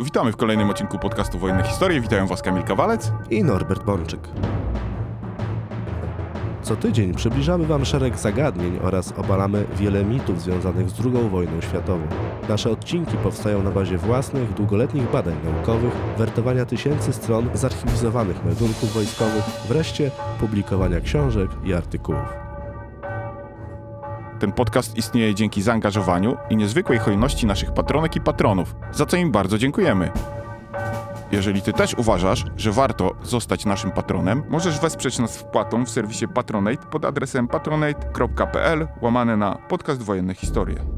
Witamy w kolejnym odcinku podcastu Wojenne Historie. Witają Was Kamil Kawalec i Norbert Bączyk. Co tydzień przybliżamy Wam szereg zagadnień oraz obalamy wiele mitów związanych z II wojną światową. Nasze odcinki powstają na bazie własnych, długoletnich badań naukowych, wertowania tysięcy stron zarchiwizowanych meldunków wojskowych, wreszcie publikowania książek i artykułów. Ten podcast istnieje dzięki zaangażowaniu i niezwykłej hojności naszych patronek i patronów, za co im bardzo dziękujemy. Jeżeli ty też uważasz, że warto zostać naszym patronem, możesz wesprzeć nas wpłatą w serwisie Patronate pod adresem patronate.pl łamane na podcast Wojenne Historie.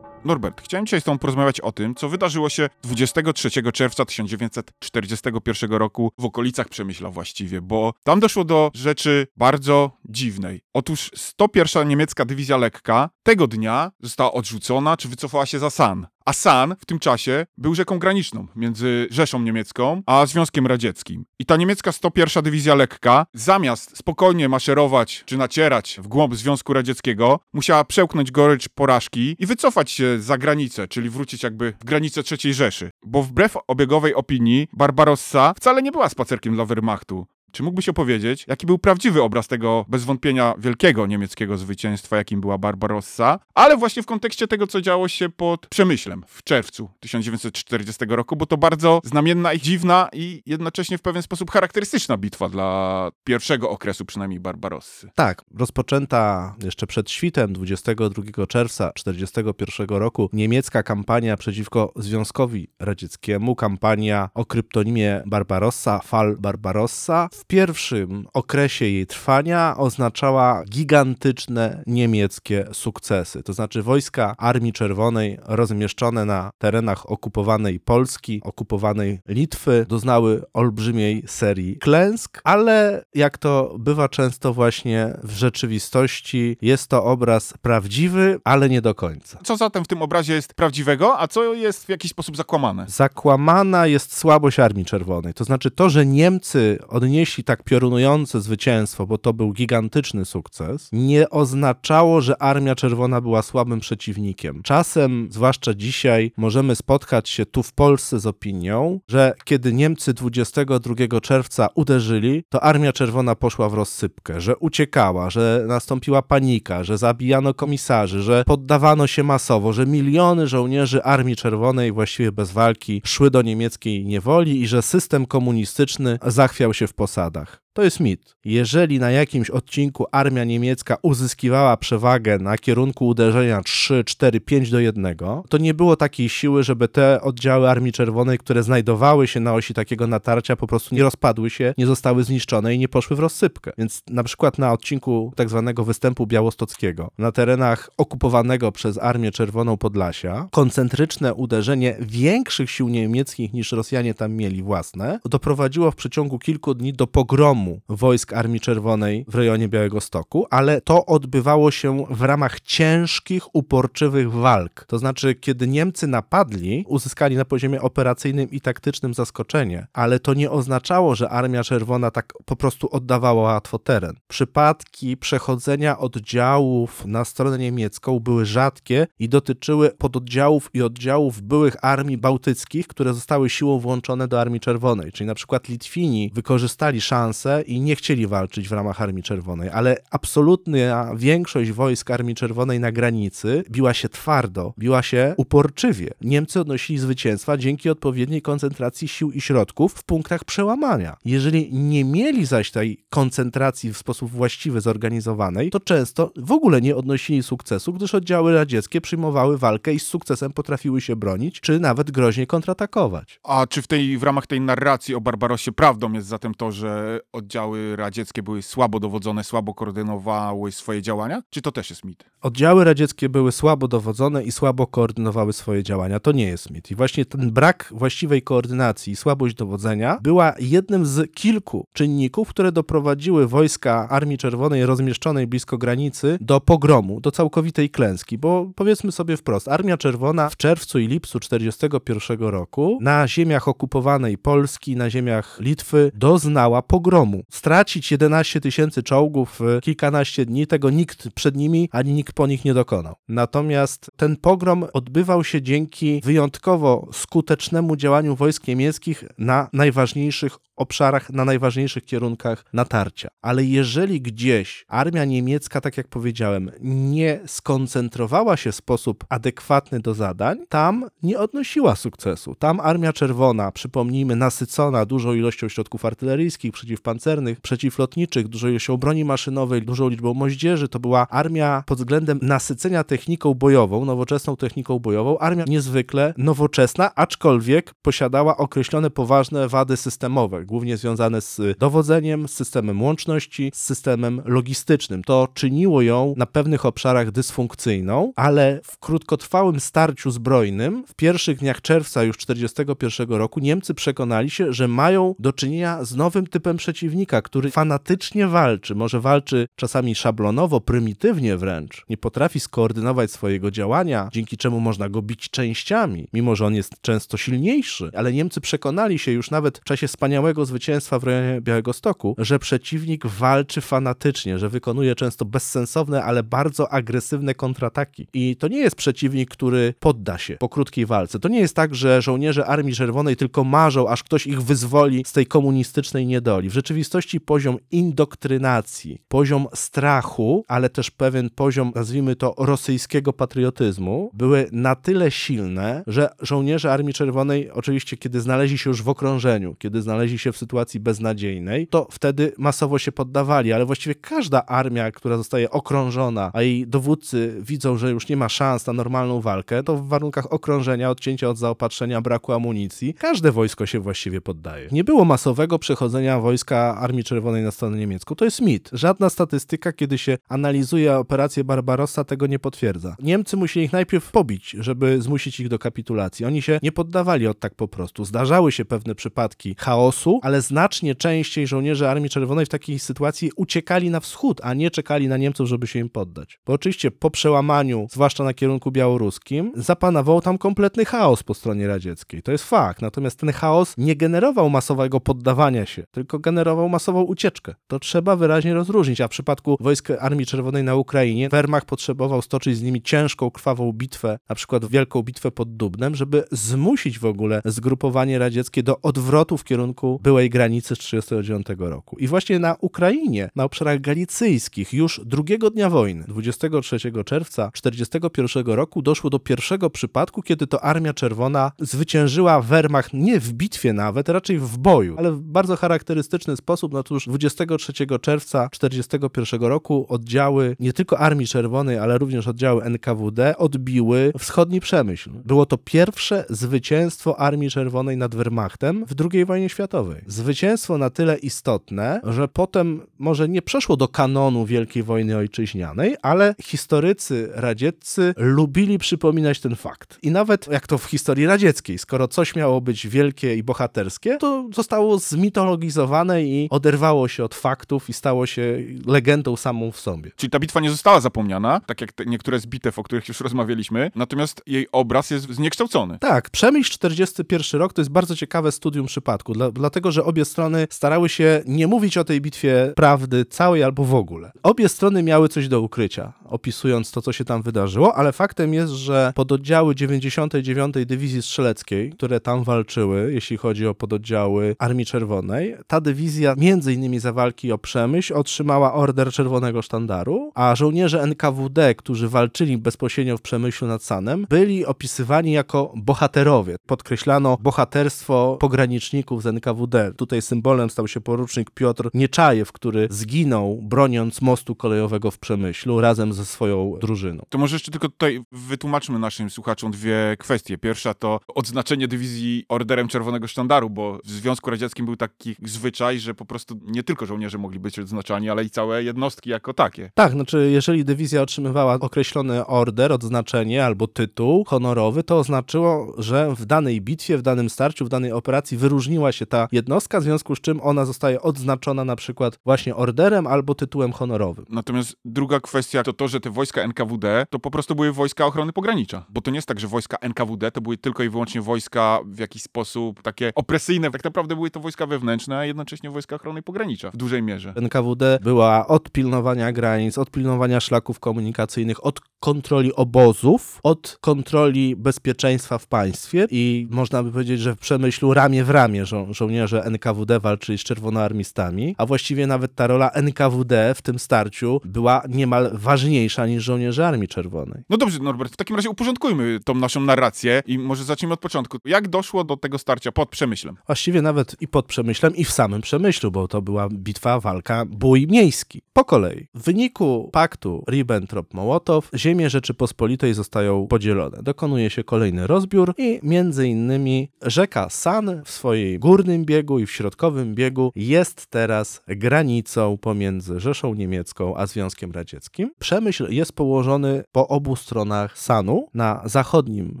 Norbert, chciałem dzisiaj z Tobą porozmawiać o tym, co wydarzyło się 23 czerwca 1941 roku w okolicach Przemyśla właściwie, bo tam doszło do rzeczy bardzo dziwnej. Otóż 101. niemiecka dywizja lekka tego dnia została odrzucona, czy wycofała się za San. A San w tym czasie był rzeką graniczną między Rzeszą Niemiecką a Związkiem Radzieckim. I ta niemiecka 101 Dywizja Lekka, zamiast spokojnie maszerować czy nacierać w głąb Związku Radzieckiego, musiała przełknąć gorycz porażki i wycofać się za granicę, czyli wrócić jakby w granicę III Rzeszy. Bo wbrew obiegowej opinii, Barbarossa wcale nie była spacerkiem dla Wehrmachtu. Czy mógłbyś opowiedzieć, jaki był prawdziwy obraz tego bez wątpienia wielkiego niemieckiego zwycięstwa, jakim była Barbarossa, ale właśnie w kontekście tego, co działo się pod Przemyślem w czerwcu 1940 roku, bo to bardzo znamienna i dziwna i jednocześnie w pewien sposób charakterystyczna bitwa dla pierwszego okresu przynajmniej Barbarossy. Tak, rozpoczęta jeszcze przed świtem 22 czerwca 1941 roku niemiecka kampania przeciwko Związkowi Radzieckiemu, kampania o kryptonimie Barbarossa, Fall Barbarossa, w pierwszym okresie jej trwania oznaczała gigantyczne niemieckie sukcesy. To znaczy wojska Armii Czerwonej rozmieszczone na terenach okupowanej Polski, okupowanej Litwy doznały olbrzymiej serii klęsk, ale jak to bywa często właśnie w rzeczywistości, jest to obraz prawdziwy, ale nie do końca. Co zatem w tym obrazie jest prawdziwego, a co jest w jakiś sposób zakłamane? Zakłamana jest słabość Armii Czerwonej. To znaczy to, że Niemcy odnieśli tak piorunujące zwycięstwo, bo to był gigantyczny sukces, nie oznaczało, że Armia Czerwona była słabym przeciwnikiem. Czasem, zwłaszcza dzisiaj, możemy spotkać się tu w Polsce z opinią, że kiedy Niemcy 22 czerwca uderzyli, to Armia Czerwona poszła w rozsypkę, że uciekała, że nastąpiła panika, że zabijano komisarzy, że poddawano się masowo, że miliony żołnierzy Armii Czerwonej właściwie bez walki szły do niemieckiej niewoli i że system komunistyczny zachwiał się w posadzie zasadach. To jest mit. Jeżeli na jakimś odcinku armia niemiecka uzyskiwała przewagę na kierunku uderzenia 3, 4, 5 do 1, to nie było takiej siły, żeby te oddziały Armii Czerwonej, które znajdowały się na osi takiego natarcia, po prostu nie rozpadły się, nie zostały zniszczone i nie poszły w rozsypkę. Więc na przykład na odcinku tak zwanego występu białostockiego, na terenach okupowanego przez Armię Czerwoną Podlasia, koncentryczne uderzenie większych sił niemieckich niż Rosjanie tam mieli własne, doprowadziło w przeciągu kilku dni do pogromu wojsk Armii Czerwonej w rejonie Białego Stoku, ale to odbywało się w ramach ciężkich, uporczywych walk. To znaczy, kiedy Niemcy napadli, uzyskali na poziomie operacyjnym i taktycznym zaskoczenie, ale to nie oznaczało, że Armia Czerwona tak po prostu oddawała łatwo teren. Przypadki przechodzenia oddziałów na stronę niemiecką były rzadkie i dotyczyły pododdziałów i oddziałów byłych armii bałtyckich, które zostały siłą włączone do Armii Czerwonej. Czyli na przykład Litwini wykorzystali szansę i nie chcieli walczyć w ramach Armii Czerwonej, ale absolutna większość wojsk Armii Czerwonej na granicy biła się twardo, biła się uporczywie. Niemcy odnosili zwycięstwa dzięki odpowiedniej koncentracji sił i środków w punktach przełamania. Jeżeli nie mieli zaś tej koncentracji w sposób właściwy zorganizowanej, to często w ogóle nie odnosili sukcesu, gdyż oddziały radzieckie przyjmowały walkę i z sukcesem potrafiły się bronić, czy nawet groźnie kontratakować. A czy w tej w ramach tej narracji o Barbarosie prawdą jest zatem to, że oddziały radzieckie były słabo dowodzone, słabo koordynowały swoje działania? Czy to też jest mit? Oddziały radzieckie były słabo dowodzone i słabo koordynowały swoje działania. To nie jest mit. I właśnie ten brak właściwej koordynacji i słabość dowodzenia była jednym z kilku czynników, które doprowadziły wojska Armii Czerwonej rozmieszczonej blisko granicy do pogromu, do całkowitej klęski. Bo powiedzmy sobie wprost, Armia Czerwona w czerwcu i lipcu 1941 roku na ziemiach okupowanej Polski, na ziemiach Litwy doznała pogromu pogromu. Stracić 11 tysięcy czołgów w kilkanaście dni, tego nikt przed nimi, ani nikt po nich nie dokonał. Natomiast ten pogrom odbywał się dzięki wyjątkowo skutecznemu działaniu wojsk niemieckich na najważniejszych obszarach, na najważniejszych kierunkach natarcia. Ale jeżeli gdzieś armia niemiecka, tak jak powiedziałem, nie skoncentrowała się w sposób adekwatny do zadań, tam nie odnosiła sukcesu. Tam Armia Czerwona, przypomnijmy, nasycona dużą ilością środków artyleryjskich, przeciwpancernych, przeciwlotniczych, dużą ilością broni maszynowej, dużą liczbą moździerzy, to była armia pod względem nasycenia techniką bojową, nowoczesną techniką bojową, armia niezwykle nowoczesna, aczkolwiek posiadała określone poważne wady systemowe, głównie związane z dowodzeniem, z systemem łączności, z systemem logistycznym. To czyniło ją na pewnych obszarach dysfunkcyjną, ale w krótkotrwałym starciu zbrojnym w pierwszych dniach czerwca już 1941 roku Niemcy przekonali się, że mają do czynienia z nowym typem przeciwnika, który fanatycznie walczy, może walczy czasami szablonowo, prymitywnie wręcz, nie potrafi skoordynować swojego działania, dzięki czemu można go bić częściami, mimo że on jest często silniejszy, ale Niemcy przekonali się już nawet w czasie wspaniałego zwycięstwa w rejonie Białego Stoku, że przeciwnik walczy fanatycznie, że wykonuje często bezsensowne, ale bardzo agresywne kontrataki. I to nie jest przeciwnik, który podda się po krótkiej walce. To nie jest tak, że żołnierze Armii Czerwonej tylko marzą, aż ktoś ich wyzwoli z tej komunistycznej niedoli. W rzeczywistości poziom indoktrynacji, poziom strachu, ale też pewien poziom, nazwijmy to, rosyjskiego patriotyzmu, były na tyle silne, że żołnierze Armii Czerwonej, oczywiście, kiedy znaleźli się już w okrążeniu, kiedy znaleźli się w sytuacji beznadziejnej, to wtedy masowo się poddawali, ale właściwie każda armia, która zostaje okrążona, a jej dowódcy widzą, że już nie ma szans na normalną walkę, to w warunkach okrążenia, odcięcia od zaopatrzenia, braku amunicji, każde wojsko się właściwie poddaje. Nie było masowego przechodzenia wojska Armii Czerwonej na stronę niemiecką. To jest mit. Żadna statystyka, kiedy się analizuje operację Barbarossa, tego nie potwierdza. Niemcy musieli ich najpierw pobić, żeby zmusić ich do kapitulacji. Oni się nie poddawali od tak po prostu. Zdarzały się pewne przypadki chaosu, ale znacznie częściej żołnierze Armii Czerwonej w takiej sytuacji uciekali na wschód, a nie czekali na Niemców, żeby się im poddać. Bo oczywiście po przełamaniu, zwłaszcza na kierunku białoruskim, zapanował tam kompletny chaos po stronie radzieckiej. To jest fakt. Natomiast ten chaos nie generował masowego poddawania się, tylko generował masową ucieczkę. To trzeba wyraźnie rozróżnić. A w przypadku wojsk Armii Czerwonej na Ukrainie, Wehrmacht potrzebował stoczyć z nimi ciężką, krwawą bitwę, na przykład wielką bitwę pod Dubnem, żeby zmusić w ogóle zgrupowanie radzieckie do odwrotu w kierunku byłej granicy z 1939 roku. I właśnie na Ukrainie, na obszarach galicyjskich, już drugiego dnia wojny, 23 czerwca 1941 roku, doszło do pierwszego przypadku, kiedy to Armia Czerwona zwyciężyła Wehrmacht nie w bitwie nawet, raczej w boju, ale w bardzo charakterystyczny sposób. No już 23 czerwca 1941 roku oddziały nie tylko Armii Czerwonej, ale również oddziały NKWD odbiły wschodni Przemyśl. Było to pierwsze zwycięstwo Armii Czerwonej nad Wehrmachtem w II wojnie światowej. Zwycięstwo na tyle istotne, że potem może nie przeszło do kanonu Wielkiej Wojny Ojczyźnianej, ale historycy radzieccy lubili przypominać ten fakt. I nawet jak to w historii radzieckiej, skoro coś miało być wielkie i bohaterskie, to zostało zmitologizowane i oderwało się od faktów i stało się legendą samą w sobie. Czyli ta bitwa nie została zapomniana, tak jak niektóre z bitew, o których już rozmawialiśmy, natomiast jej obraz jest zniekształcony. Tak, Przemyśl 41 rok to jest bardzo ciekawe studium przypadku, dla, dlatego że obie strony starały się nie mówić o tej bitwie prawdy całej albo w ogóle. Obie strony miały coś do ukrycia, opisując to, co się tam wydarzyło, ale faktem jest, że pododdziały 99 Dywizji Strzeleckiej, które tam walczyły, jeśli chodzi o pododdziały Armii Czerwonej, ta dywizja między innymi za walki o Przemyśl otrzymała order Czerwonego Sztandaru, a żołnierze NKWD, którzy walczyli bezpośrednio w Przemyślu nad Sanem, byli opisywani jako bohaterowie. Podkreślano bohaterstwo pograniczników z NKWD. Tutaj symbolem stał się porucznik Piotr Nieczajew, który zginął broniąc mostu kolejowego w Przemyślu razem ze swoją drużyną. To może jeszcze tylko tutaj wytłumaczmy naszym słuchaczom dwie kwestie. Pierwsza to odznaczenie dywizji Orderem Czerwonego Sztandaru, bo w Związku Radzieckim był taki zwyczaj, że po prostu nie tylko żołnierze mogli być odznaczani, ale i całe jednostki jako takie. Tak, znaczy jeżeli dywizja otrzymywała określony order, odznaczenie albo tytuł honorowy, to oznaczyło, że w danej bitwie, w danym starciu, w danej operacji wyróżniła się ta jednostka, w związku z czym ona zostaje odznaczona na przykład właśnie orderem albo tytułem honorowym. Natomiast druga kwestia to to, że te wojska NKWD to po prostu były wojska ochrony pogranicza. Bo to nie jest tak, że wojska NKWD to były tylko i wyłącznie wojska w jakiś sposób takie opresyjne. Tak naprawdę były to wojska wewnętrzne, a jednocześnie wojska ochrony pogranicza w dużej mierze. NKWD była od pilnowania granic, od pilnowania szlaków komunikacyjnych, od kontroli obozów, od kontroli bezpieczeństwa w państwie i można by powiedzieć, że w Przemyślu ramię w ramię żo żołnierze NKWD walczyli z czerwonoarmistami, a właściwie nawet ta rola NKWD w tym starciu była niemal ważniejsza niż żołnierze Armii Czerwonej. No dobrze, Norbert, w takim razie uporządkujmy tą naszą narrację i może zacznijmy od początku. Jak doszło do tego starcia pod Przemyślem? Właściwie nawet i pod Przemyślem, i w samym Przemyślu, bo to była bitwa, walka, bój miejski. Po kolei. W wyniku paktu Ribbentrop-Mołotow ziemie Rzeczypospolitej zostają podzielone. Dokonuje się kolejny rozbiór i między innymi rzeka San w swojej górnym biegu i w środkowym biegu jest teraz granicą pomiędzy Rzeszą Niemiecką a Związkiem Radzieckim. Przemyśl jest położony po obu stronach Sanu. Na zachodnim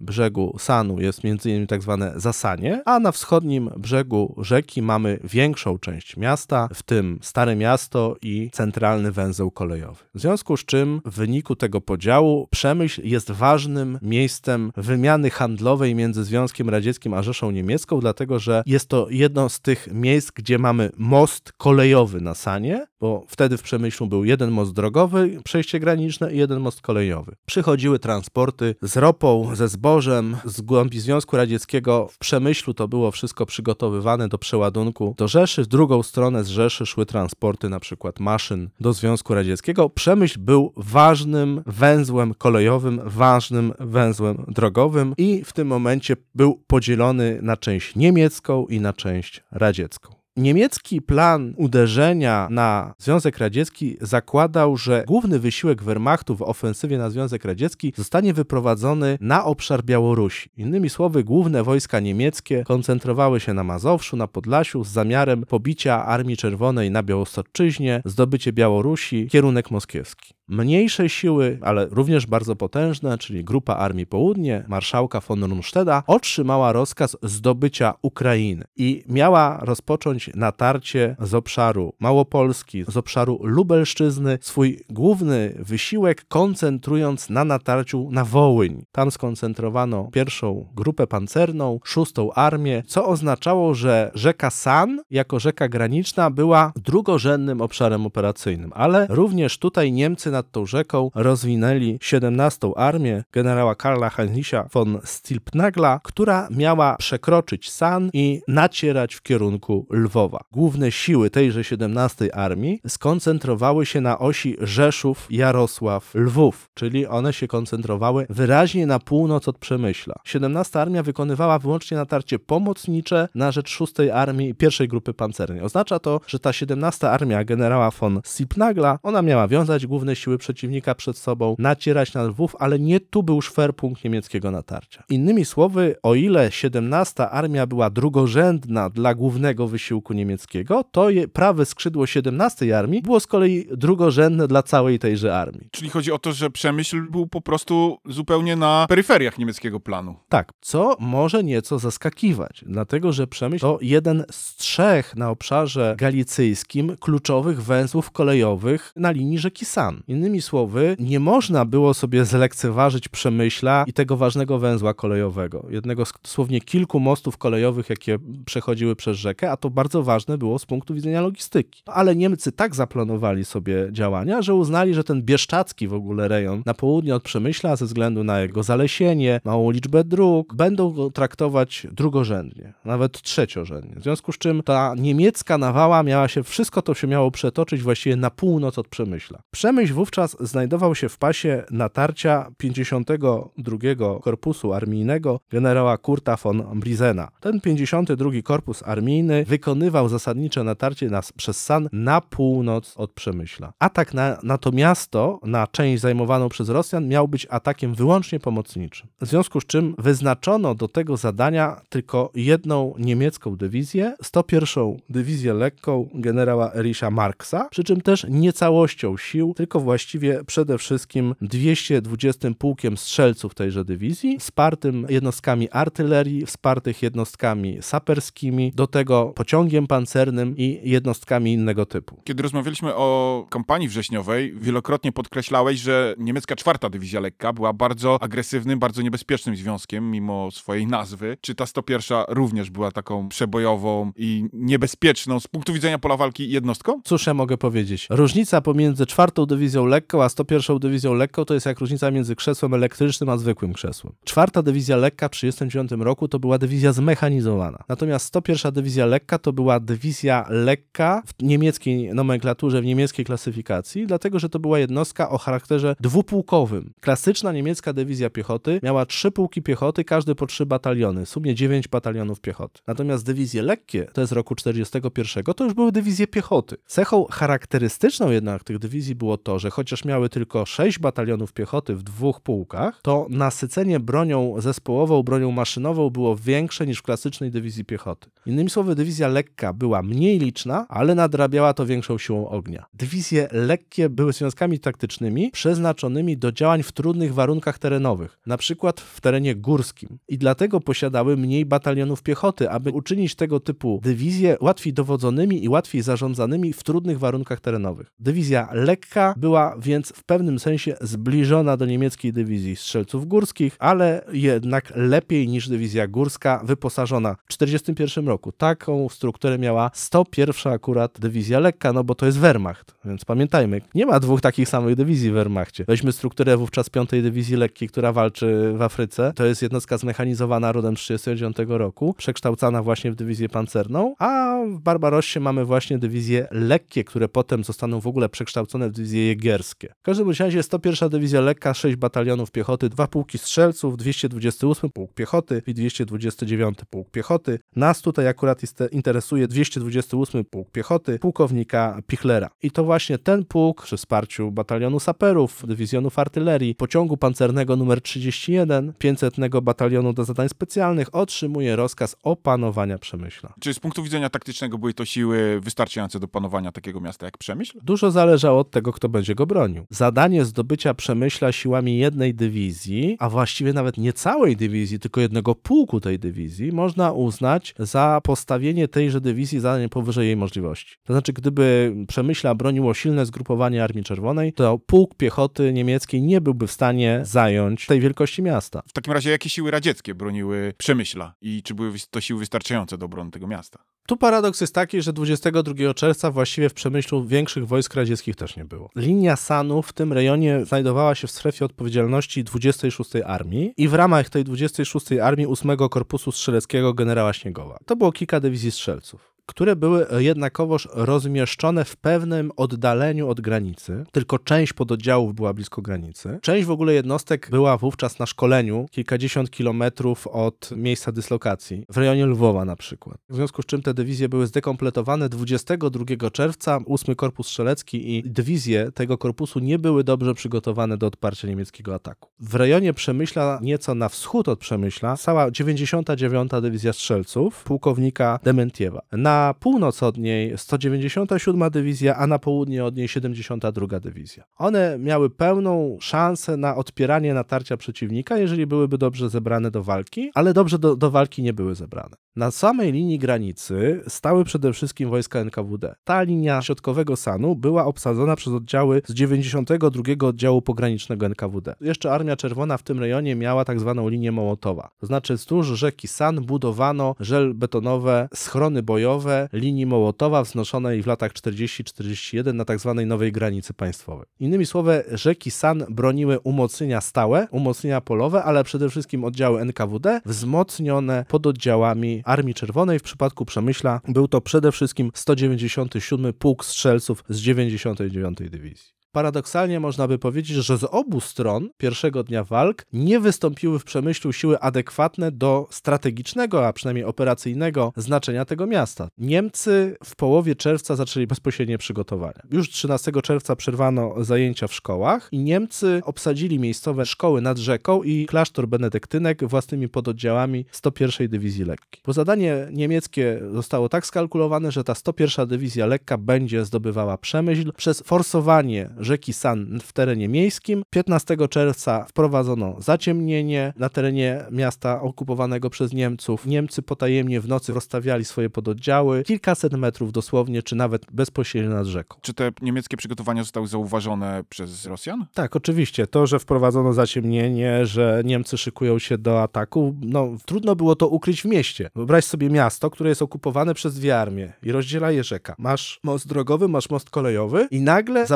brzegu Sanu jest innymi tak zwane Zasanie, a na wschodnim brzegu rzeki mamy większą część miasta, w tym Stare Miasto i centralny węzeł kolejowy. W związku z czym w wyniku tego podziału Przemyśl jest ważnym miejscem wymiany handlowej między Związkiem Radzieckim a Rzeszą Niemiecką, dlatego że jest to jedno z tych miejsc, gdzie mamy most kolejowy na Sanie, bo wtedy w Przemyślu był jeden most drogowy, przejście graniczne i jeden most kolejowy. Przychodziły transporty z ropą, ze zbożem, z głębi Związku Radzieckiego. W Przemyślu to było wszystko przygotowywane do przeładunku do Rzeszy. W drugą stronę z Rzeszy szły transporty na przykład maszyn do Związku Radzieckiego. Przemyśl był ważnym węzłem kolejowym, ważnym węzłem drogowym i w tym momencie był podzielony na część niemiecką i na część radziecką. Niemiecki plan uderzenia na Związek Radziecki zakładał, że główny wysiłek Wehrmachtu w ofensywie na Związek Radziecki zostanie wyprowadzony na obszar Białorusi. Innymi słowy, główne wojska niemieckie koncentrowały się na Mazowszu, na Podlasiu z zamiarem pobicia Armii Czerwonej na Białostoczyźnie, zdobycie Białorusi, kierunek moskiewski. Mniejsze siły, ale również bardzo potężne, czyli Grupa Armii Południe, marszałka von Rundstedta, otrzymała rozkaz zdobycia Ukrainy i miała rozpocząć natarcie z obszaru Małopolski, z obszaru Lubelszczyzny, swój główny wysiłek koncentrując na natarciu na Wołyń. Tam skoncentrowano pierwszą grupę pancerną, szóstą armię, co oznaczało, że rzeka San jako rzeka graniczna była drugorzędnym obszarem operacyjnym, ale również tutaj Niemcy nad tą rzeką rozwinęli 17 armię generała Karla Heinricha von Stilpnagla, która miała przekroczyć San i nacierać w kierunku Lwowa. Główne siły tejże 17 armii skoncentrowały się na osi Rzeszów-Jarosław-Lwów, czyli one się koncentrowały wyraźnie na północ od Przemyśla. 17 armia wykonywała wyłącznie natarcie pomocnicze na rzecz 6 armii i pierwszej grupy pancernej. Oznacza to, że ta 17 armia generała von Stilpnagla, ona miała wiązać główne siły przeciwnika przed sobą, nacierać na Lwów, ale nie tu był szwerpunkt niemieckiego natarcia. Innymi słowy, o ile 17 armia była drugorzędna dla głównego wysiłku niemieckiego, to prawe skrzydło 17 armii było z kolei drugorzędne dla całej tejże armii. Czyli chodzi o to, że Przemyśl był po prostu zupełnie na peryferiach niemieckiego planu. Tak, co może nieco zaskakiwać, dlatego że Przemyśl to jeden z trzech na obszarze galicyjskim kluczowych węzłów kolejowych na linii rzeki San. Innymi słowy, nie można było sobie zlekceważyć Przemyśla i tego ważnego węzła kolejowego. Jednego z dosłownie kilku mostów kolejowych, jakie przechodziły przez rzekę, a to bardzo ważne było z punktu widzenia logistyki. Ale Niemcy tak zaplanowali sobie działania, że uznali, że ten bieszczacki w ogóle rejon na południe od Przemyśla, ze względu na jego zalesienie, małą liczbę dróg, będą go traktować drugorzędnie, nawet trzeciorzędnie. W związku z czym ta niemiecka nawała miała się, wszystko to się miało przetoczyć właściwie na północ od Przemyśla. Przemyśl wówczas znajdował się w pasie natarcia 52 Korpusu Armijnego generała Kurta von Brizena. Ten 52 Korpus Armijny wykonywał zasadnicze natarcie na, przez San na północ od Przemyśla. Atak na, na to miasto, na część zajmowaną przez Rosjan, miał być atakiem wyłącznie pomocniczym. W związku z czym wyznaczono do tego zadania tylko jedną niemiecką dywizję, 101 Dywizję Lekką generała Erisha Marksa, przy czym też nie całością sił, tylko właściwie przede wszystkim 220 Pułkiem Strzelców tejże dywizji, wspartym jednostkami artylerii, wspartych jednostkami saperskimi, do tego pociągiem pancernym i jednostkami innego typu. Kiedy rozmawialiśmy o kampanii wrześniowej, wielokrotnie podkreślałeś, że niemiecka czwarta dywizja lekka była bardzo agresywnym, bardzo niebezpiecznym związkiem, mimo swojej nazwy. Czy ta 101 również była taką przebojową i niebezpieczną z punktu widzenia pola walki jednostką? Cóż ja mogę powiedzieć? Różnica pomiędzy czwartą dywizją lekką a 101 dywizją lekką to jest jak różnica między krzesłem elektrycznym a zwykłym krzesłem. Czwarta dywizja lekka w 1939 roku to była dywizja zmechanizowana. Natomiast 101 dywizja lekka to była dywizja lekka w niemieckiej nomenklaturze, w niemieckiej klasyfikacji, dlatego że to była jednostka o charakterze dwupułkowym. Klasyczna niemiecka dywizja piechoty miała trzy pułki piechoty, każdy po trzy bataliony, w sumie dziewięć batalionów piechoty. Natomiast dywizje lekkie, to jest roku 41, to już były dywizje piechoty. Cechą charakterystyczną jednak tych dywizji było to, że chociaż miały tylko sześć batalionów piechoty w dwóch pułkach, to nasycenie bronią zespołową, bronią maszynową było większe niż w klasycznej dywizji piechoty. Innymi słowy, dywizja lekka była mniej liczna, ale nadrabiała to większą siłą ognia. Dywizje lekkie były związkami taktycznymi przeznaczonymi do działań w trudnych warunkach terenowych, na przykład w terenie górskim. I dlatego posiadały mniej batalionów piechoty, aby uczynić tego typu dywizje łatwiej dowodzonymi i łatwiej zarządzanymi w trudnych warunkach terenowych. Dywizja lekka była więc w pewnym sensie zbliżona do niemieckiej dywizji strzelców górskich, ale jednak lepiej niż dywizja górska wyposażona w 1941 roku. Taką strukturę miała 101 akurat dywizja lekka, no bo to jest Wehrmacht, więc pamiętajmy, nie ma dwóch takich samych dywizji w Wehrmachcie. Weźmy strukturę wówczas 5 dywizji lekkiej, która walczy w Afryce. To jest jednostka zmechanizowana rodem z 1939 roku, przekształcana właśnie w dywizję pancerną, a w Barbarossie mamy właśnie dywizje lekkie, które potem zostaną w ogóle przekształcone w dywizje jegierskie. W każdym razie 101 dywizja lekka, 6 batalionów piechoty, 2 pułki strzelców, 228 pułk piechoty i 229 pułk piechoty. Nas tutaj akurat interesuje 228 pułk piechoty pułkownika Pichlera. I to właśnie ten pułk przy wsparciu batalionu saperów, dywizjonów artylerii, pociągu pancernego numer 31, 500 batalionu do zadań specjalnych otrzymuje rozkaz opanowania Przemyśla. Czy z punktu widzenia taktycznego były to siły wystarczające do panowania takiego miasta jak Przemyśl? Dużo zależało od tego, kto będzie go bronił. Zadanie zdobycia Przemyśla siłami jednej dywizji, a właściwie nawet nie całej dywizji, tylko jednego pułku tej dywizji, można uznać za postawienie tejże dywizji zadań powyżej jej możliwości. To znaczy, gdyby Przemyśla broniło silne zgrupowanie Armii Czerwonej, to pułk piechoty niemieckiej nie byłby w stanie zająć tej wielkości miasta. W takim razie jakie siły radzieckie broniły Przemyśla i czy były to siły wystarczające do obrony tego miasta? Tu paradoks jest taki, że 22 czerwca właściwie w Przemyślu większych wojsk radzieckich też nie było. Linia Sanu w tym rejonie znajdowała się w strefie odpowiedzialności 26 Armii i w ramach tej 26 Armii 8 Korpusu Strzeleckiego generała Śniegowa. To było kilka dywizji strzelców które były jednakowoż rozmieszczone w pewnym oddaleniu od granicy, tylko część pododdziałów była blisko granicy. Część w ogóle jednostek była wówczas na szkoleniu kilkadziesiąt kilometrów od miejsca dyslokacji, w rejonie Lwowa na przykład. W związku z czym te dywizje były zdekompletowane 22 czerwca, 8 Korpus Strzelecki i dywizje tego korpusu nie były dobrze przygotowane do odparcia niemieckiego ataku. W rejonie Przemyśla, nieco na wschód od Przemyśla, stała 99. Dywizja Strzelców pułkownika Dementiewa. Na na północ od niej 197 dywizja, a na południe od niej 72 dywizja. One miały pełną szansę na odpieranie natarcia przeciwnika, jeżeli byłyby dobrze zebrane do walki, ale dobrze do, do walki nie były zebrane. Na samej linii granicy stały przede wszystkim wojska NKWD. Ta linia środkowego Sanu była obsadzona przez oddziały z 92 oddziału pogranicznego NKWD. Jeszcze Armia Czerwona w tym rejonie miała tak zwaną linię Mołotowa. To znaczy wzdłuż rzeki San budowano żelbetonowe schrony bojowe linii Mołotowa wznoszonej w latach 40-41 na tak zwanej nowej granicy państwowej. Innymi słowy, rzeki San broniły umocnienia stałe, umocnienia polowe, ale przede wszystkim oddziały NKWD wzmocnione pododdziałami Armii Czerwonej. W przypadku Przemyśla był to przede wszystkim 197 Pułk Strzelców z 99 Dywizji. Paradoksalnie można by powiedzieć, że z obu stron pierwszego dnia walk nie wystąpiły w Przemyślu siły adekwatne do strategicznego, a przynajmniej operacyjnego znaczenia tego miasta. Niemcy w połowie czerwca zaczęli bezpośrednie przygotowania. Już 13 czerwca przerwano zajęcia w szkołach i Niemcy obsadzili miejscowe szkoły nad rzeką i klasztor benedyktynek własnymi pododdziałami 101 Dywizji Lekkiej. Bo zadanie niemieckie zostało tak skalkulowane, że ta 101 Dywizja Lekka będzie zdobywała Przemyśl przez forsowanie rzeki San w terenie miejskim. 15 czerwca wprowadzono zaciemnienie na terenie miasta okupowanego przez Niemców. Niemcy potajemnie w nocy rozstawiali swoje pododdziały, kilkaset metrów dosłownie, czy nawet bezpośrednio nad rzeką. Czy te niemieckie przygotowania zostały zauważone przez Rosjan? Tak, oczywiście. To, że wprowadzono zaciemnienie, że Niemcy szykują się do ataku, no trudno było to ukryć w mieście. Wyobraź sobie miasto, które jest okupowane przez dwie armie i rozdziela je rzeka. Masz most drogowy, masz most kolejowy i nagle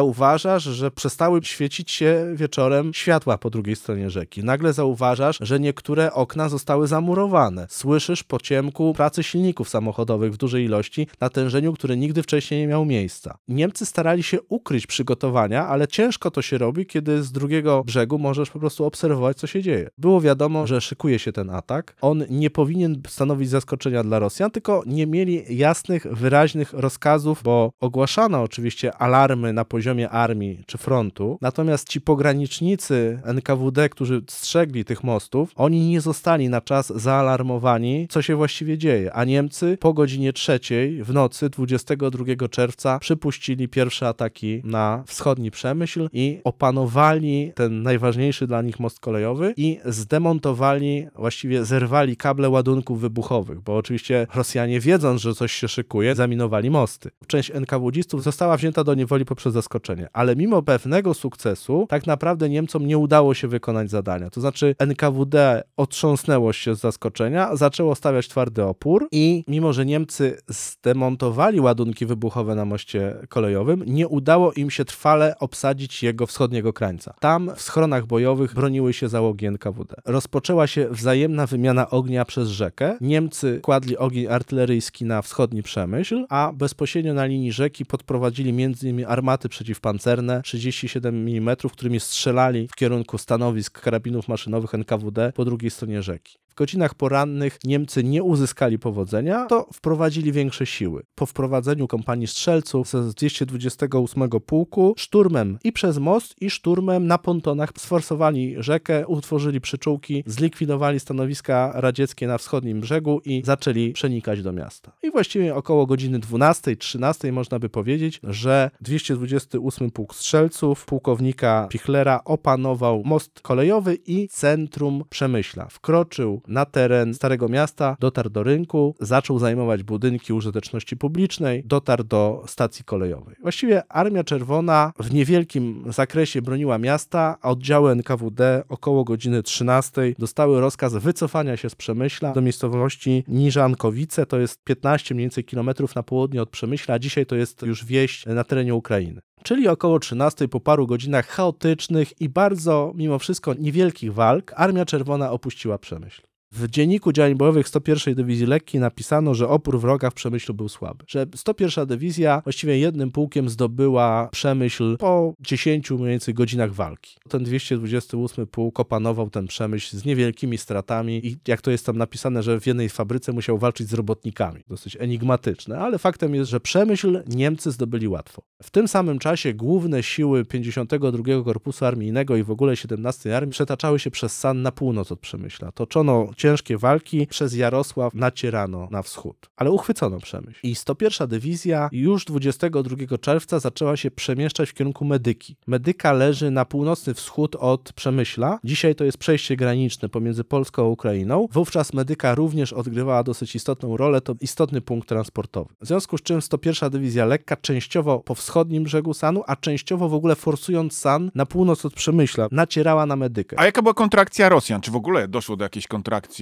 zauważasz, że przestały świecić się wieczorem światła po drugiej stronie rzeki. Nagle zauważasz, że niektóre okna zostały zamurowane. Słyszysz po ciemku pracy silników samochodowych w dużej ilości, natężeniu, które nigdy wcześniej nie miało miejsca. Niemcy starali się ukryć przygotowania, ale ciężko to się robi, kiedy z drugiego brzegu możesz po prostu obserwować, co się dzieje. Było wiadomo, że szykuje się ten atak. On nie powinien stanowić zaskoczenia dla Rosjan, tylko nie mieli jasnych, wyraźnych rozkazów, bo ogłaszano oczywiście alarmy na poziomie armii czy frontu, natomiast ci pogranicznicy NKWD, którzy strzegli tych mostów, oni nie zostali na czas zaalarmowani, co się właściwie dzieje, a Niemcy po godzinie trzeciej w nocy 22 czerwca przypuścili pierwsze ataki na wschodni Przemyśl i opanowali ten najważniejszy dla nich most kolejowy i zdemontowali, właściwie zerwali kable ładunków wybuchowych, bo oczywiście Rosjanie wiedząc, że coś się szykuje, zaminowali mosty. Część NKWDzistów została wzięta do niewoli poprzez zaskoczenie, ale mimo pewnego sukcesu tak naprawdę Niemcom nie udało się wykonać zadania. To znaczy NKWD otrząsnęło się z zaskoczenia, zaczęło stawiać twardy opór i mimo, że Niemcy zdemontowali ładunki wybuchowe na moście kolejowym, nie udało im się trwale obsadzić jego wschodniego krańca. Tam w schronach bojowych broniły się załogi NKWD. Rozpoczęła się wzajemna wymiana ognia przez rzekę. Niemcy kładli ogień artyleryjski na wschodni Przemyśl, a bezpośrednio na linii rzeki podprowadzili m.in. armaty przeciwpancerne 37 mm, którymi strzelali w kierunku stanowisk karabinów maszynowych NKWD po drugiej stronie rzeki. W godzinach porannych Niemcy nie uzyskali powodzenia, to wprowadzili większe siły. Po wprowadzeniu kompanii strzelców z 228 pułku szturmem i przez most, i szturmem na pontonach sforsowali rzekę, utworzyli przyczółki, zlikwidowali stanowiska radzieckie na wschodnim brzegu i zaczęli przenikać do miasta. I właściwie około godziny 12-13 można by powiedzieć, że 228 pułk strzelców pułkownika Pichlera opanował most kolejowy i centrum Przemyśla. Wkroczył na teren Starego Miasta, dotarł do rynku, zaczął zajmować budynki użyteczności publicznej, dotarł do stacji kolejowej. Właściwie Armia Czerwona w niewielkim zakresie broniła miasta, a oddziały NKWD około godziny 13 dostały rozkaz wycofania się z Przemyśla do miejscowości Niżankowice, to jest 15 mniej więcej kilometrów na południe od Przemyśla, a dzisiaj to jest już wieś na terenie Ukrainy czyli około 13 po paru godzinach chaotycznych i bardzo, mimo wszystko, niewielkich walk, Armia Czerwona opuściła Przemyśl. W dzienniku działań bojowych 101 Dywizji Lekkiej napisano, że opór wroga w Przemyślu był słaby. Że 101 Dywizja właściwie jednym pułkiem zdobyła Przemyśl po 10 mniej więcej godzinach walki. Ten 228 pułk opanował ten Przemyśl z niewielkimi stratami i jak to jest tam napisane, że w jednej fabryce musiał walczyć z robotnikami. Dosyć enigmatyczne, ale faktem jest, że Przemyśl Niemcy zdobyli łatwo. W tym samym czasie główne siły 52 Korpusu Armijnego i w ogóle 17 Armii przetaczały się przez San na północ od Przemyśla. Toczono ciężkie walki przez Jarosław nacierano na wschód. Ale uchwycono Przemyśl. I 101 Dywizja już 22 czerwca zaczęła się przemieszczać w kierunku Medyki. Medyka leży na północny wschód od Przemyśla. Dzisiaj to jest przejście graniczne pomiędzy Polską a Ukrainą. Wówczas Medyka również odgrywała dosyć istotną rolę, to istotny punkt transportowy. W związku z czym 101 Dywizja Lekka częściowo po wschodnim brzegu Sanu, a częściowo w ogóle forsując San na północ od Przemyśla, nacierała na Medykę. A jaka była kontrakcja Rosjan? Czy w ogóle doszło do jakiejś kontrakcji,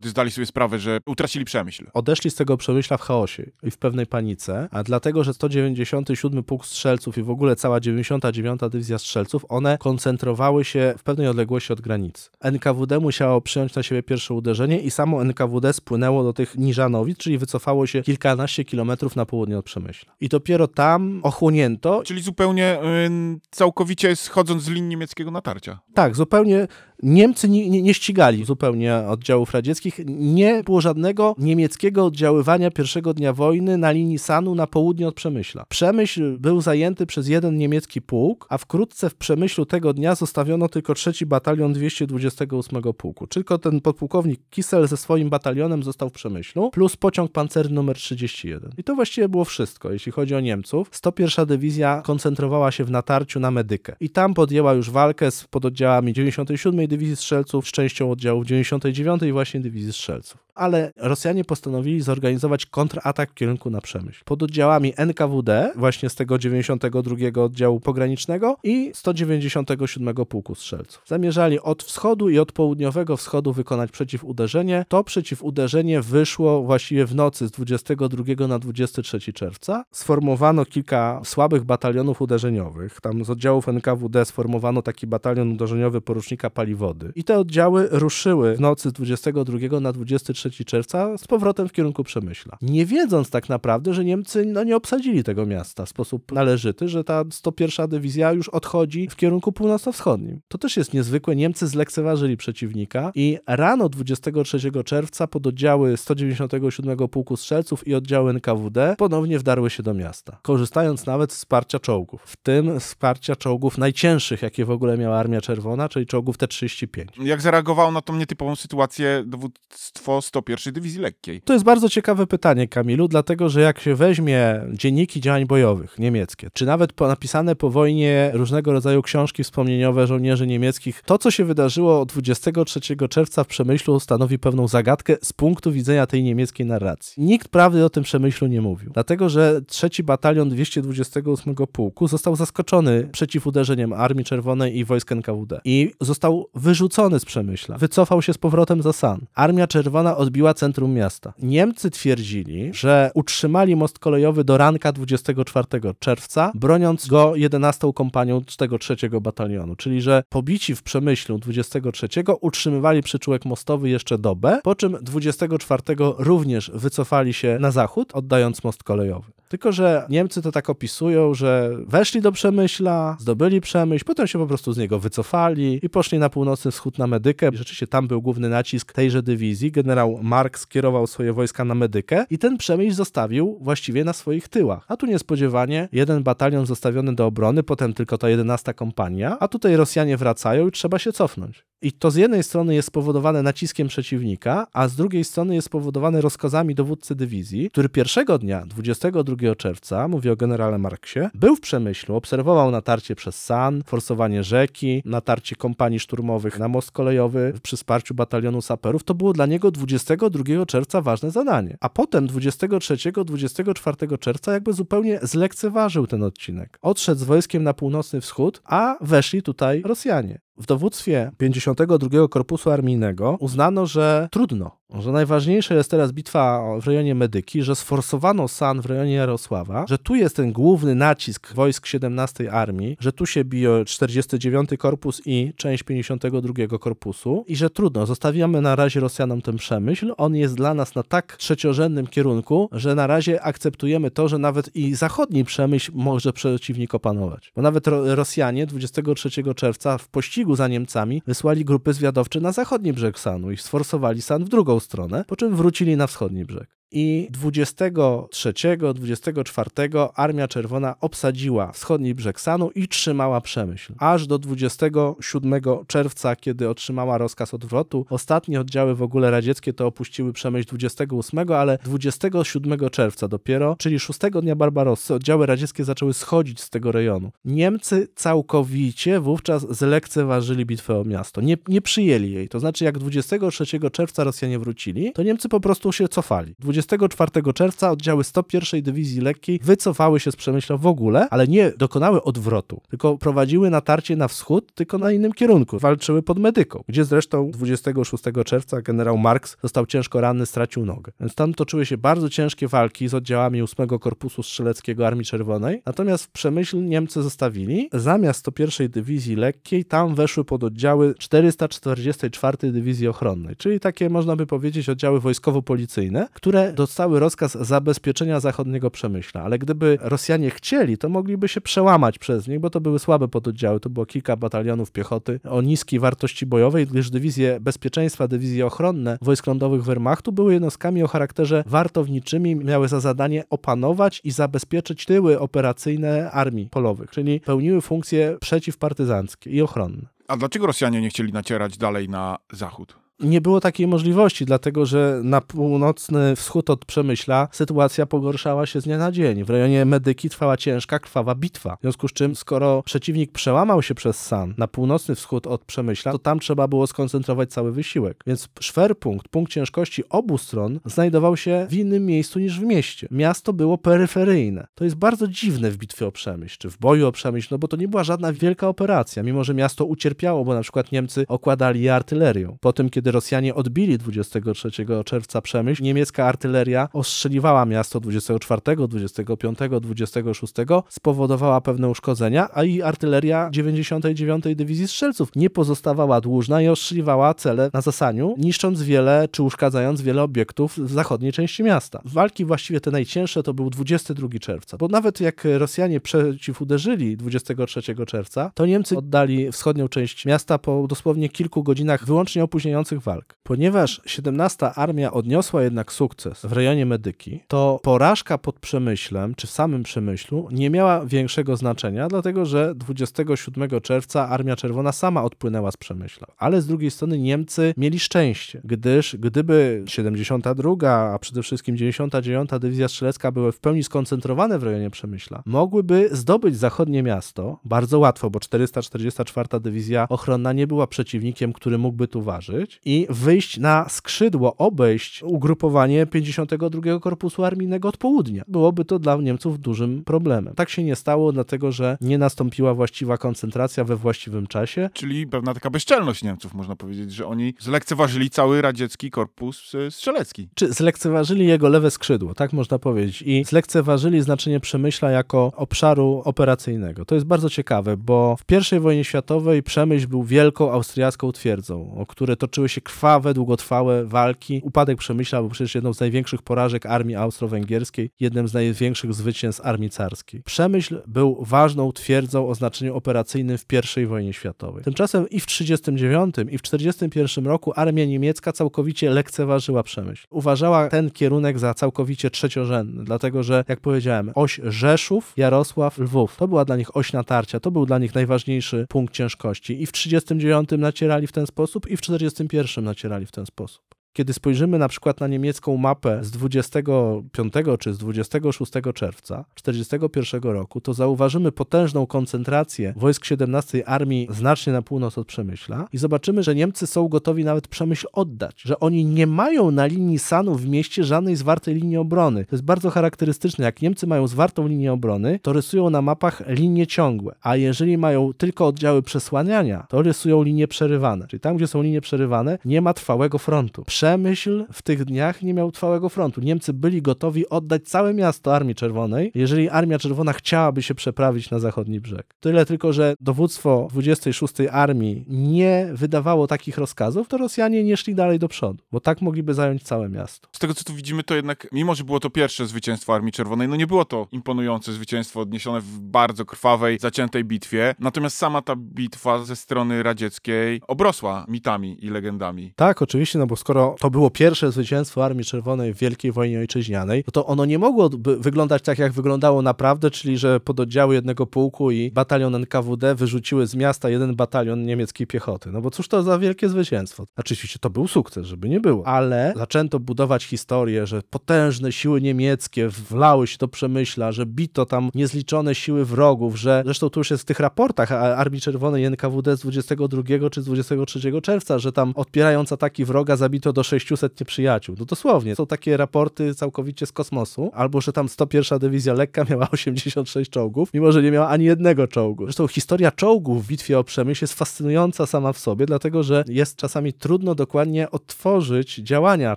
gdy zdali sobie sprawę, że utracili przemyśl? odeszli z tego przemyśla w chaosie i w pewnej panice, a dlatego, że 197 Pułk Strzelców i w ogóle cała 99 Dywizja Strzelców, one koncentrowały się w pewnej odległości od granicy. NKWD musiało przyjąć na siebie pierwsze uderzenie i samo NKWD spłynęło do tych Niżanowic, czyli wycofało się kilkanaście kilometrów na południe od Przemyśla. I dopiero tam ochłonięto, Czyli zupełnie y, całkowicie schodząc z linii niemieckiego natarcia. tak, zupełnie Niemcy nie, nie, nie ścigali zupełnie oddziałów radzieckich. Nie było żadnego niemieckiego oddziaływania pierwszego dnia wojny na linii Sanu na południe od Przemyśla. Przemyśl był zajęty przez jeden niemiecki pułk, a wkrótce w Przemyślu tego dnia zostawiono tylko trzeci batalion 228 pułku. Tylko ten podpułkownik Kissel ze swoim batalionem został w Przemyślu, plus pociąg pancerny numer 31. I to właściwie było wszystko, jeśli chodzi o Niemców. 101 dywizja koncentrowała się w natarciu na Medykę. I tam podjęła już walkę z pododdziałami 97 Dywizji Strzelców, z częścią oddziałów 99 właśnie Dywizji Strzelców. Ale Rosjanie postanowili zorganizować kontratak w kierunku na Przemyśl. Pod oddziałami NKWD, właśnie z tego 92 oddziału pogranicznego i 197 Pułku Strzelców. Zamierzali od wschodu i od południowego wschodu wykonać przeciwuderzenie. To przeciwuderzenie wyszło właściwie w nocy z 22 na 23 czerwca. Sformowano kilka słabych batalionów uderzeniowych. Tam z oddziałów NKWD sformowano taki batalion uderzeniowy porucznika Paliwody. I te oddziały ruszyły w nocy z 22 na 23 czerwca z powrotem w kierunku Przemyśla. Nie wiedząc tak naprawdę, że Niemcy no, nie obsadzili tego miasta w sposób należyty, że ta 101 dywizja już odchodzi w kierunku północno-wschodnim. To też jest niezwykłe. Niemcy zlekceważyli przeciwnika i rano 23 czerwca pod oddziały 197 Pułku Strzelców i oddziały NKWD ponownie wdarły się do miasta, korzystając nawet z wsparcia czołgów. W tym wsparcia czołgów najcięższych, jakie w ogóle miała Armia Czerwona, czyli czołgów T-35. Jak zareagowało na tą nietypową sytuację dowództwo 101 Dywizji Lekkiej? To jest bardzo ciekawe pytanie, Kamilu, dlatego że jak się weźmie dzienniki działań bojowych niemieckie, czy nawet po, napisane po wojnie różnego rodzaju książki wspomnieniowe żołnierzy niemieckich, to co się wydarzyło 23 czerwca w Przemyślu stanowi pewną zagadkę z punktu widzenia tej niemieckiej narracji. Nikt prawdy o tym Przemyślu nie mówił, dlatego że trzeci batalion 228 pułku został zaskoczony przeciwuderzeniem Armii Czerwonej i wojsk NKWD i został wyrzucony z Przemyśla. Wycofał się z powrotem za San. Armia Czerwona odbiła centrum miasta. Niemcy twierdzili, że utrzymali most kolejowy do ranka 24 czerwca, broniąc go 11 kompanią tego trzeciego batalionu, czyli że pobici w Przemyślu 23 utrzymywali przyczółek mostowy jeszcze dobę, po czym 24 również wycofali się na zachód, oddając most kolejowy. Tylko, że Niemcy to tak opisują, że weszli do Przemyśla, zdobyli Przemyśl, potem się po prostu z niego wycofali i poszli na północny wschód na Medykę. I rzeczywiście tam był główny nacisk tejże dywizji. Generał Mark skierował swoje wojska na Medykę i ten Przemyśl zostawił właściwie na swoich tyłach. A tu niespodziewanie jeden batalion zostawiony do obrony, potem tylko ta 11 kompania, a tutaj Rosjanie wracają i trzeba się cofnąć. I to z jednej strony jest spowodowane naciskiem przeciwnika, a z drugiej strony jest spowodowane rozkazami dowódcy dywizji, który pierwszego dnia, 22 czerwca, mówię o generale Marksie, był w Przemyślu, obserwował natarcie przez San, forsowanie rzeki, natarcie kompanii szturmowych na most kolejowy przy wsparciu batalionu saperów. To było dla niego 22 czerwca ważne zadanie. A potem 23-24 czerwca jakby zupełnie zlekceważył ten odcinek. Odszedł z wojskiem na północny wschód, a weszli tutaj Rosjanie. W dowództwie 52 Korpusu Armijnego uznano, że trudno, że najważniejsza jest teraz bitwa w rejonie Medyki, że sforsowano San w rejonie Jarosława, że tu jest ten główny nacisk wojsk 17 Armii, że tu się bije 49 Korpus i część 52 Korpusu i że trudno, zostawiamy na razie Rosjanom ten przemyśl, on jest dla nas na tak trzeciorzędnym kierunku, że na razie akceptujemy to, że nawet i zachodni przemyśl może przeciwnik opanować. Bo nawet Rosjanie 23 czerwca w pościgu za Niemcami wysłali grupy zwiadowcze na zachodni brzeg Sanu i sforsowali San w drugą stronę, po czym wrócili na wschodni brzeg. I 23-24 Armia Czerwona obsadziła wschodni brzeg Sanu i trzymała Przemyśl. Aż do 27 czerwca, kiedy otrzymała rozkaz odwrotu. Ostatnie oddziały w ogóle radzieckie to opuściły Przemyśl 28, ale 27 czerwca dopiero, czyli 6 dnia Barbarossy, oddziały radzieckie zaczęły schodzić z tego rejonu. Niemcy całkowicie wówczas zlekceważyli bitwę o miasto. Nie, nie przyjęli jej. To znaczy, jak 23 czerwca Rosjanie wrócili, to Niemcy po prostu się cofali. 24 czerwca oddziały 101 Dywizji Lekkiej wycofały się z Przemyśla w ogóle, ale nie dokonały odwrotu, tylko prowadziły natarcie na wschód, tylko na innym kierunku. Walczyły pod Medyką, gdzie zresztą 26 czerwca generał Marks został ciężko ranny, stracił nogę. Więc tam toczyły się bardzo ciężkie walki z oddziałami 8 Korpusu Strzeleckiego Armii Czerwonej, natomiast w Przemyśl Niemcy zostawili. Zamiast 101 Dywizji Lekkiej tam weszły pod oddziały 444 Dywizji Ochronnej, czyli takie można by powiedzieć oddziały wojskowo-policyjne, które Dostały rozkaz zabezpieczenia zachodniego Przemyśla, ale gdyby Rosjanie chcieli, to mogliby się przełamać przez nich, bo to były słabe pododdziały, to było kilka batalionów piechoty o niskiej wartości bojowej, gdyż dywizje bezpieczeństwa, dywizje ochronne wojsk lądowych Wehrmachtu były jednostkami o charakterze wartowniczymi, miały za zadanie opanować i zabezpieczyć tyły operacyjne armii polowych, czyli pełniły funkcje przeciwpartyzanckie i ochronne. A dlaczego Rosjanie nie chcieli nacierać dalej na zachód? Nie było takiej możliwości, dlatego że na północny wschód od Przemyśla sytuacja pogorszała się z dnia na dzień. W rejonie Medyki trwała ciężka, krwawa bitwa. W związku z czym, skoro przeciwnik przełamał się przez San na północny wschód od Przemyśla, to tam trzeba było skoncentrować cały wysiłek. Więc szwerpunkt, punkt ciężkości obu stron znajdował się w innym miejscu niż w mieście. Miasto było peryferyjne. To jest bardzo dziwne w bitwie o Przemyśl, czy w boju o Przemyśl, no bo to nie była żadna wielka operacja, mimo że miasto ucierpiało, bo na przykład Niemcy okładali je artylerią. Potem, kiedy Rosjanie odbili 23 czerwca Przemyśl, niemiecka artyleria ostrzeliwała miasto 24, 25, 26, spowodowała pewne uszkodzenia, a i artyleria 99 Dywizji Strzelców nie pozostawała dłużna i ostrzeliwała cele na zasaniu, niszcząc wiele czy uszkadzając wiele obiektów w zachodniej części miasta. Walki właściwie te najcięższe to był 22 czerwca, bo nawet jak Rosjanie przeciwuderzyli 23 czerwca, to Niemcy oddali wschodnią część miasta po dosłownie kilku godzinach wyłącznie opóźniających walk. Ponieważ 17 Armia odniosła jednak sukces w rejonie Medyki, to porażka pod Przemyślem, czy w samym Przemyślu, nie miała większego znaczenia, dlatego że 27 czerwca Armia Czerwona sama odpłynęła z Przemyśla. Ale z drugiej strony Niemcy mieli szczęście, gdyż gdyby 72, a przede wszystkim 99 Dywizja Strzelecka były w pełni skoncentrowane w rejonie Przemyśla, mogłyby zdobyć zachodnie miasto bardzo łatwo, bo 444 Dywizja Ochronna nie była przeciwnikiem, który mógłby tu ważyć i wyjść na skrzydło, obejść ugrupowanie 52 Korpusu Armijnego od południa. Byłoby to dla Niemców dużym problemem. Tak się nie stało, dlatego że nie nastąpiła właściwa koncentracja we właściwym czasie. Czyli pewna taka bezczelność Niemców, można powiedzieć, że oni zlekceważyli cały radziecki korpus y, strzelecki. Czy zlekceważyli jego lewe skrzydło, tak można powiedzieć, i zlekceważyli znaczenie Przemyśla jako obszaru operacyjnego. To jest bardzo ciekawe, bo w I wojnie światowej Przemyśl był wielką austriacką twierdzą, o które toczyły się krwawe, długotrwałe walki. Upadek Przemyśla był przecież jedną z największych porażek armii austro-węgierskiej, jednym z największych zwycięstw armii carskiej. Przemyśl był ważną twierdzą o znaczeniu operacyjnym w I wojnie światowej. Tymczasem i w 1939 i w 1941 roku armia niemiecka całkowicie lekceważyła Przemyśl. Uważała ten kierunek za całkowicie trzeciorzędny, dlatego że, jak powiedziałem, oś Rzeszów, Jarosław, Lwów, to była dla nich oś natarcia, to był dla nich najważniejszy punkt ciężkości. I w 1939 nacierali w ten sposób, i w 1941 nacierali w ten sposób. Kiedy spojrzymy na przykład na niemiecką mapę z 25 czy z 26 czerwca 1941 roku, to zauważymy potężną koncentrację wojsk 17 Armii znacznie na północ od Przemyśla i zobaczymy, że Niemcy są gotowi nawet Przemyśl oddać, że oni nie mają na linii Sanu w mieście żadnej zwartej linii obrony. To jest bardzo charakterystyczne. Jak Niemcy mają zwartą linię obrony, to rysują na mapach linie ciągłe, a jeżeli mają tylko oddziały przesłaniania, to rysują linie przerywane. Czyli tam, gdzie są linie przerywane, nie ma trwałego frontu. Przemyśl w tych dniach nie miał trwałego frontu. Niemcy byli gotowi oddać całe miasto Armii Czerwonej, jeżeli Armia Czerwona chciałaby się przeprawić na zachodni brzeg. Tyle tylko, że dowództwo 26 Armii nie wydawało takich rozkazów, to Rosjanie nie szli dalej do przodu, bo tak mogliby zająć całe miasto. Z tego, co tu widzimy, to jednak, mimo że było to pierwsze zwycięstwo Armii Czerwonej, no nie było to imponujące zwycięstwo odniesione w bardzo krwawej, zaciętej bitwie. Natomiast sama ta bitwa ze strony radzieckiej obrosła mitami i legendami. Tak, oczywiście, no bo skoro to było pierwsze zwycięstwo Armii Czerwonej w Wielkiej Wojnie Ojczyźnianej, to ono nie mogło wyglądać tak, jak wyglądało naprawdę, czyli że pododdziały jednego pułku i batalion NKWD wyrzuciły z miasta jeden batalion niemieckiej piechoty. No bo cóż to za wielkie zwycięstwo? Oczywiście to był sukces, żeby nie było, ale zaczęto budować historię, że potężne siły niemieckie wlały się do Przemyśla, że bito tam niezliczone siły wrogów, że zresztą tu już jest w tych raportach Armii Czerwonej NKWD z 22 czy z 23 czerwca, że tam odpierając ataki wroga zabito do 600 nieprzyjaciół. No dosłownie, są takie raporty całkowicie z kosmosu, albo że tam 101 Dywizja Lekka miała 86 czołgów, mimo że nie miała ani jednego czołgu. Zresztą historia czołgów w bitwie o Przemyśl jest fascynująca sama w sobie, dlatego że jest czasami trudno dokładnie odtworzyć działania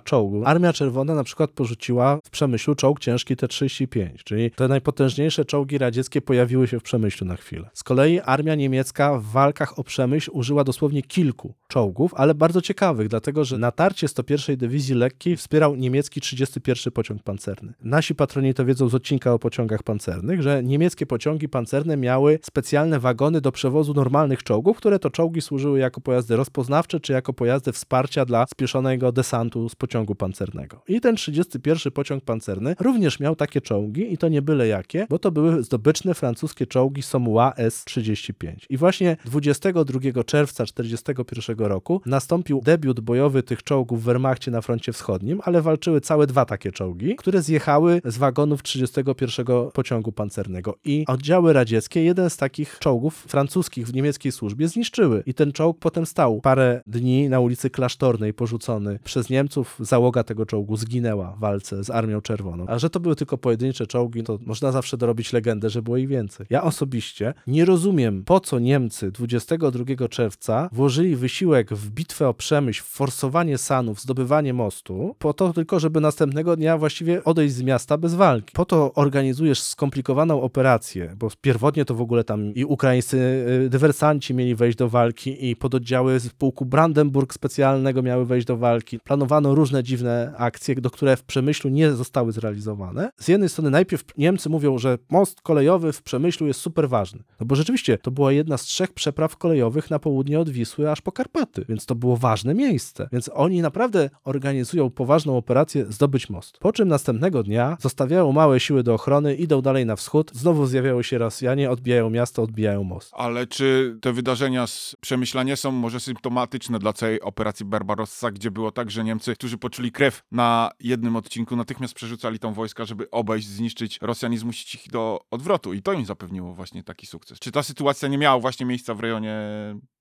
czołgów. Armia Czerwona na przykład porzuciła w Przemyślu czołg ciężki T-35, czyli te najpotężniejsze czołgi radzieckie pojawiły się w Przemyślu na chwilę. Z kolei armia niemiecka w walkach o Przemyśl użyła dosłownie kilku czołgów, ale bardzo ciekawych, dlatego że natarcie z 101 Dywizji Lekkiej wspierał niemiecki 31 pociąg pancerny. Nasi patroni to wiedzą z odcinka o pociągach pancernych, że niemieckie pociągi pancerne miały specjalne wagony do przewozu normalnych czołgów, które to czołgi służyły jako pojazdy rozpoznawcze czy jako pojazdy wsparcia dla spieszonego desantu z pociągu pancernego. I ten 31 pociąg pancerny również miał takie czołgi i to nie byle jakie, bo to były zdobyczne francuskie czołgi Somua S-35. I właśnie 22 czerwca 1941 roku nastąpił debiut bojowy tych czołgów Wehrmachcie na froncie wschodnim, ale walczyły całe dwa takie czołgi, które zjechały z wagonów 31 pociągu pancernego. I oddziały radzieckie jeden z takich czołgów francuskich w niemieckiej służbie zniszczyły. I ten czołg potem stał parę dni na ulicy Klasztornej, porzucony przez Niemców. Załoga tego czołgu zginęła w walce z Armią Czerwoną. A że to były tylko pojedyncze czołgi, to można zawsze dorobić legendę, że było ich więcej. Ja osobiście nie rozumiem, po co Niemcy 22 czerwca włożyli wysiłek w bitwę o Przemyśl, w forsowanie Sanów, zdobywanie mostu, po to tylko, żeby następnego dnia właściwie odejść z miasta bez walki. Po to organizujesz skomplikowaną operację, bo pierwotnie to w ogóle tam i ukraińscy y, dywersanci mieli wejść do walki i pododdziały z pułku Brandenburg specjalnego miały wejść do walki. Planowano różne dziwne akcje, do które w Przemyślu nie zostały zrealizowane. Z jednej strony najpierw Niemcy mówią, że most kolejowy w Przemyślu jest super ważny. No bo rzeczywiście to była jedna z trzech przepraw kolejowych na południe od Wisły aż po Karpaty, więc to było ważne miejsce. Więc oni naprawdę organizują poważną operację zdobyć most. Po czym następnego dnia zostawiają małe siły do ochrony, idą dalej na wschód, znowu zjawiają się Rosjanie, odbijają miasto, odbijają most. Ale czy te wydarzenia z Przemyśla nie są może symptomatyczne dla całej operacji Barbarossa, gdzie było tak, że Niemcy, którzy poczuli krew na jednym odcinku, natychmiast przerzucali tą wojska, żeby obejść, zniszczyć Rosjan i zmusić ich do odwrotu. I to im zapewniło właśnie taki sukces. Czy ta sytuacja nie miała właśnie miejsca w rejonie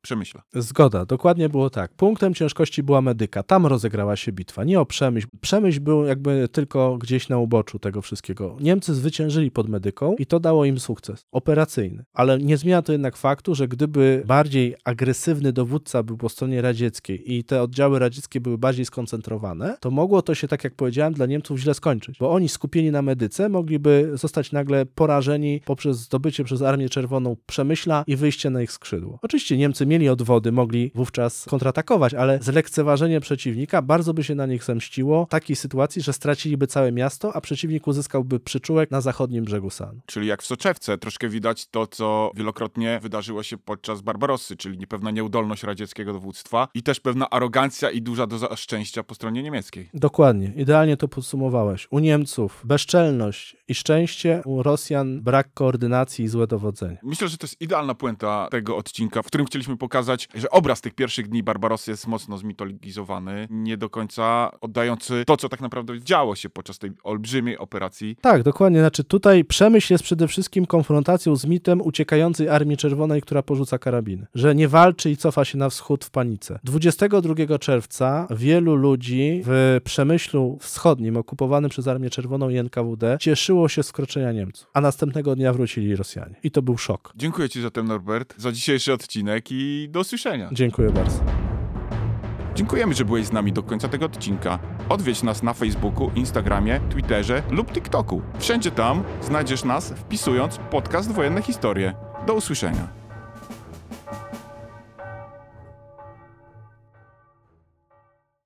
Przemyśla? Zgoda, dokładnie było tak. Punktem ciężkości była medyka. Tam rozegrała się bitwa, nie o Przemyśl. Przemyśl był jakby tylko gdzieś na uboczu tego wszystkiego. Niemcy zwyciężyli pod medyką i to dało im sukces operacyjny. Ale nie zmienia to jednak faktu, że gdyby bardziej agresywny dowódca był po stronie radzieckiej i te oddziały radzieckie były bardziej skoncentrowane, to mogło to się, tak jak powiedziałem, dla Niemców źle skończyć. Bo oni skupieni na medyce mogliby zostać nagle porażeni poprzez zdobycie przez Armię Czerwoną Przemyśla i wyjście na ich skrzydło. Oczywiście Niemcy mieli odwody, mogli wówczas kontratakować, ale zlekceważenie przeciwnika bardzo by się na nich zemściło w takiej sytuacji, że straciliby całe miasto, a przeciwnik uzyskałby przyczółek na zachodnim brzegu Sanu. Czyli jak w soczewce, troszkę widać to, co wielokrotnie wydarzyło się podczas Barbarossy, czyli niepewna nieudolność radzieckiego dowództwa i też pewna arogancja i duża doza szczęścia po stronie niemieckiej. Dokładnie, idealnie to podsumowałeś. U Niemców bezczelność i szczęście, u Rosjan brak koordynacji i złe dowodzenie. Myślę, że to jest idealna puenta tego odcinka, w którym chcieliśmy pokazać, że obraz tych pierwszych dni Barbarossy jest mocno zmitologizowany, nie do końca oddający to, co tak naprawdę działo się podczas tej olbrzymiej operacji. Tak, dokładnie. Znaczy tutaj przemyśl jest przede wszystkim konfrontacją z mitem uciekającej Armii Czerwonej, która porzuca karabiny. Że nie walczy i cofa się na wschód w panice. 22 czerwca wielu ludzi w Przemyślu Wschodnim, okupowanym przez Armię Czerwoną i NKWD, cieszyło się z wkroczenia Niemców. A następnego dnia wrócili Rosjanie. I to był szok. Dziękuję Ci zatem, Norbert, za dzisiejszy odcinek i do usłyszenia. Dziękuję bardzo. Dziękujemy, że byłeś z nami do końca tego odcinka. Odwiedź nas na Facebooku, Instagramie, Twitterze lub TikToku. Wszędzie tam znajdziesz nas wpisując podcast Wojenne Historie. Do usłyszenia.